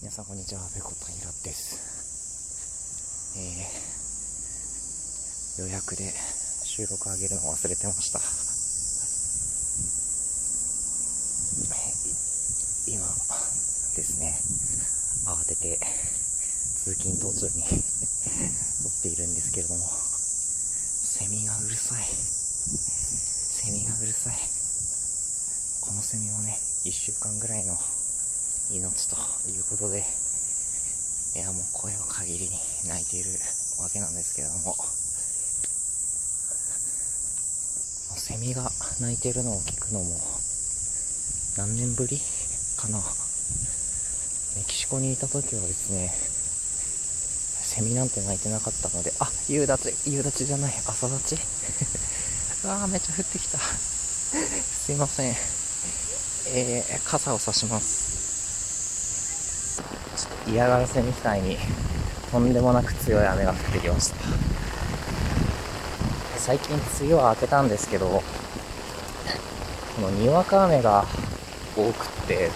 皆さんこんにちは、ペコタイラです。えー、予約で収録あげるの忘れてました。今ですね、慌てて通勤途中に 撮っているんですけれども、セミがうるさい。セミがうるさい。このセミもね、1週間ぐらいの命ということで、いやもう声を限りに泣いているわけなんですけれども、セミが鳴いているのを聞くのも何年ぶりかな。メキシコにいた時はですね、セミなんて鳴いてなかったので、あ、夕立、夕立じゃない、朝立ち うわーめっちゃ降ってきた。すいません。えー、傘を差します。嫌がらせみたいにとんでもなく強い雨が降ってきました。最近梅雨は明けたんですけどこのにわか雨が多くって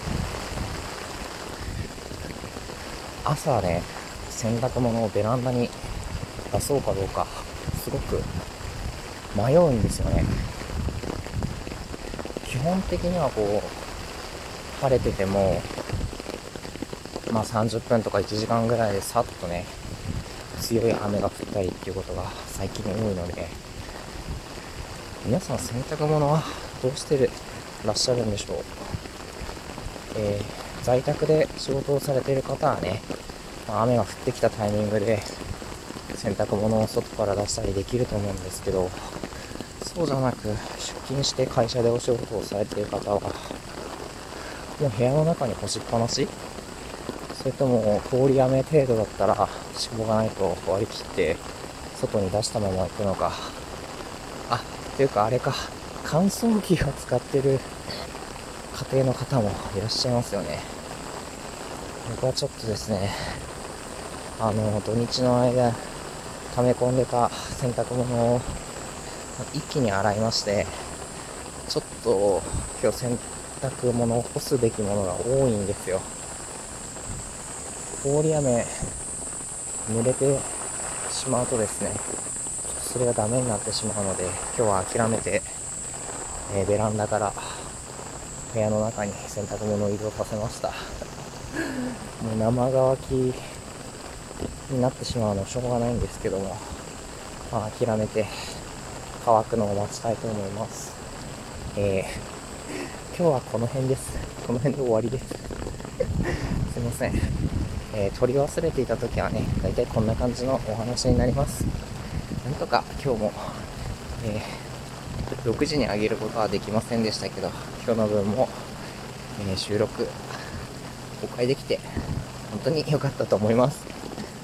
朝ね洗濯物をベランダに出そうかどうかすごく迷うんですよね。基本的にはこう晴れててもまあ30分とか1時間ぐらいでさっとね、強い雨が降ったりっていうことが最近多いので、皆さん洗濯物はどうしてるらっしゃるんでしょう？えー、在宅で仕事をされている方はね、まあ、雨が降ってきたタイミングで洗濯物を外から出したりできると思うんですけど、そうじゃなく出勤して会社でお仕事をされている方は、もう部屋の中に干しっぱなしそれとも通り雨程度だったらしょうがないと割り切って外に出したまま行くのか。あっていうかあれか。乾燥機を使ってる家庭の方もいらっしゃいますよね。僕はちょっとですねあの土日の間溜め込んでた洗濯物を一気に洗いましてちょっと今日洗濯物を干すべきものが多いんですよ。通り雨濡れてしまうとですねそれがダメになってしまうので今日は諦めて、えー、ベランダから部屋の中に洗濯物を移動させました。もう生乾きになってしまうのはしょうがないんですけども、まあ、諦めて乾くのを待ちたいと思います。えー、今日はこの辺です。この辺で終わりです。すいません。えー、取り忘れていた時はね、大体こんな感じのお話になります。なんとか今日も、えー、6時に上げることはできませんでしたけど、今日の分も、えー、収録、公開できて、本当に良かったと思います。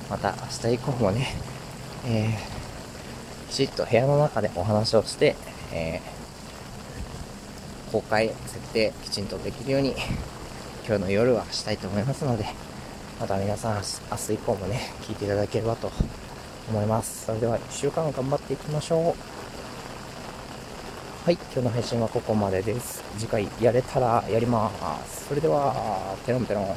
また明日以降もね、えー、きちっと部屋の中でお話をして、えー、公開設定きちんとできるように、今日の夜はしたいと思いますので、また皆さん、明日以降もね、聞いていただければと思います。それでは1週間頑張っていきましょう。はい、今日の配信はここまでです。次回やれたらやります。それでは、ペロンペロン。